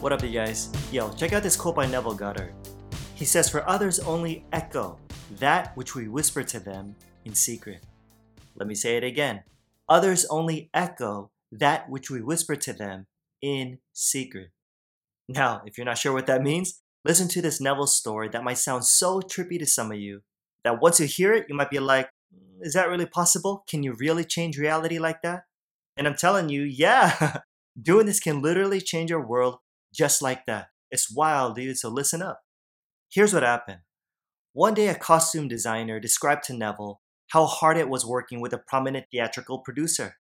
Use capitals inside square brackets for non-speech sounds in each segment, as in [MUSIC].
What up, you guys? Yo, check out this quote by Neville Goddard. He says, For others only echo that which we whisper to them in secret. Let me say it again. Others only echo that which we whisper to them in secret. Now, if you're not sure what that means, listen to this Neville story that might sound so trippy to some of you that once you hear it, you might be like, mm, is that really possible? Can you really change reality like that? And I'm telling you, yeah, [LAUGHS] doing this can literally change your world just like that. It's wild, dude, so listen up. Here's what happened. One day, a costume designer described to Neville how hard it was working with a prominent theatrical producer.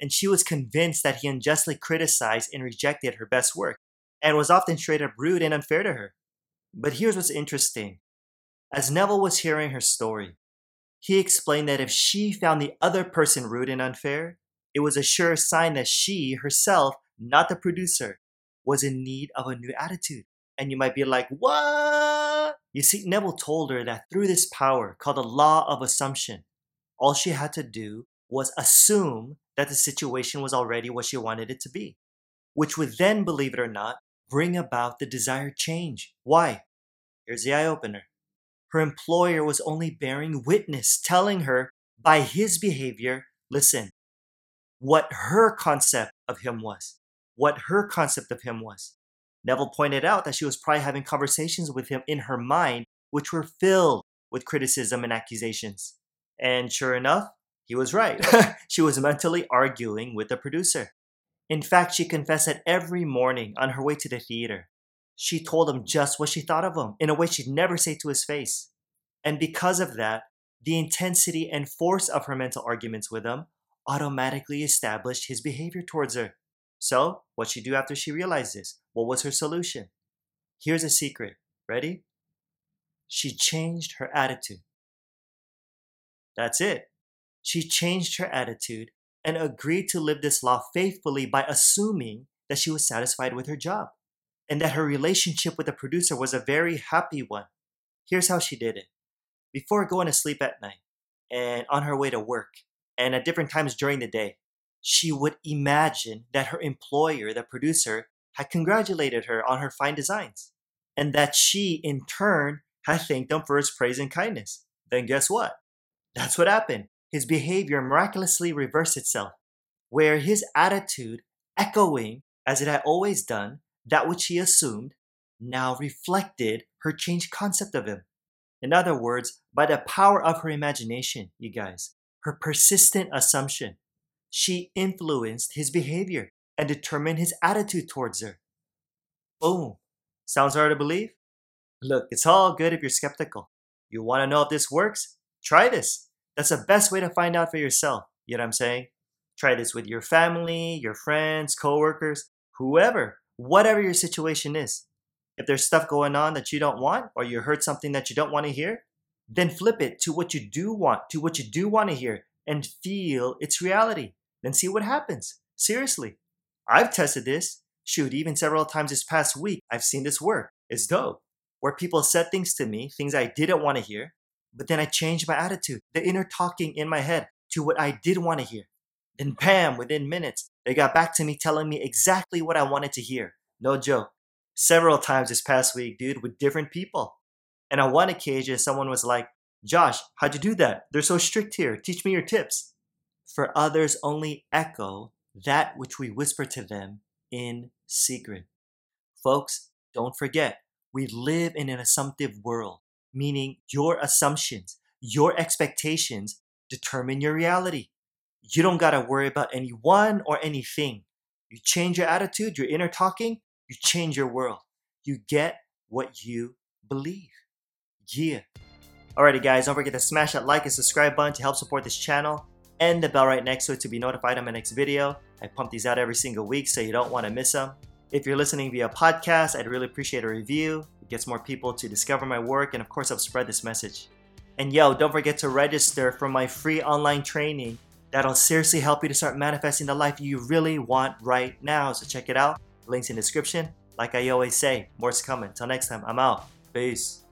And she was convinced that he unjustly criticized and rejected her best work, and was often straight up rude and unfair to her. But here's what's interesting. As Neville was hearing her story, he explained that if she found the other person rude and unfair, it was a sure sign that she herself, not the producer, was in need of a new attitude. And you might be like, what? You see, Neville told her that through this power called the law of assumption, all she had to do was assume that the situation was already what she wanted it to be, which would then, believe it or not, bring about the desired change. Why? Here's the eye opener. Her employer was only bearing witness, telling her by his behavior, listen, what her concept of him was what her concept of him was. Neville pointed out that she was probably having conversations with him in her mind, which were filled with criticism and accusations. And sure enough, he was right. [LAUGHS] she was mentally arguing with the producer. In fact, she confessed that every morning on her way to the theater, she told him just what she thought of him in a way she'd never say to his face. And because of that, the intensity and force of her mental arguments with him automatically established his behavior towards her. So, what she do after she realized this? What was her solution? Here's a secret. Ready? She changed her attitude. That's it. She changed her attitude and agreed to live this law faithfully by assuming that she was satisfied with her job and that her relationship with the producer was a very happy one. Here's how she did it. Before going to sleep at night and on her way to work and at different times during the day, she would imagine that her employer, the producer, had congratulated her on her fine designs, and that she, in turn, had thanked him for his praise and kindness. Then guess what? That's what happened. His behavior miraculously reversed itself, where his attitude, echoing, as it had always done, that which he assumed, now reflected her changed concept of him. In other words, by the power of her imagination, you guys, her persistent assumption, she influenced his behavior and determined his attitude towards her. Boom. Sounds hard to believe? Look, it's all good if you're skeptical. You want to know if this works? Try this. That's the best way to find out for yourself. You know what I'm saying? Try this with your family, your friends, coworkers, whoever, whatever your situation is. If there's stuff going on that you don't want, or you heard something that you don't want to hear, then flip it to what you do want, to what you do want to hear, and feel its reality then see what happens. Seriously. I've tested this. Shoot, even several times this past week, I've seen this work. It's dope. Where people said things to me, things I didn't want to hear, but then I changed my attitude, the inner talking in my head to what I did want to hear. Then, bam, within minutes, they got back to me telling me exactly what I wanted to hear. No joke. Several times this past week, dude, with different people. And on one occasion, someone was like, Josh, how'd you do that? They're so strict here. Teach me your tips for others only echo that which we whisper to them in secret. Folks, don't forget, we live in an assumptive world, meaning your assumptions, your expectations determine your reality. You don't got to worry about anyone or anything. You change your attitude, your inner talking, you change your world. You get what you believe. Yeah. Alrighty, guys, don't forget to smash that like and subscribe button to help support this channel and the bell right next to it to be notified on my next video. I pump these out every single week so you don't want to miss them. If you're listening via podcast, I'd really appreciate a review. It gets more people to discover my work and of course help spread this message. And yo, don't forget to register for my free online training that'll seriously help you to start manifesting the life you really want right now. So check it out. Links in the description. Like I always say, more's coming. Till next time, I'm out. Peace.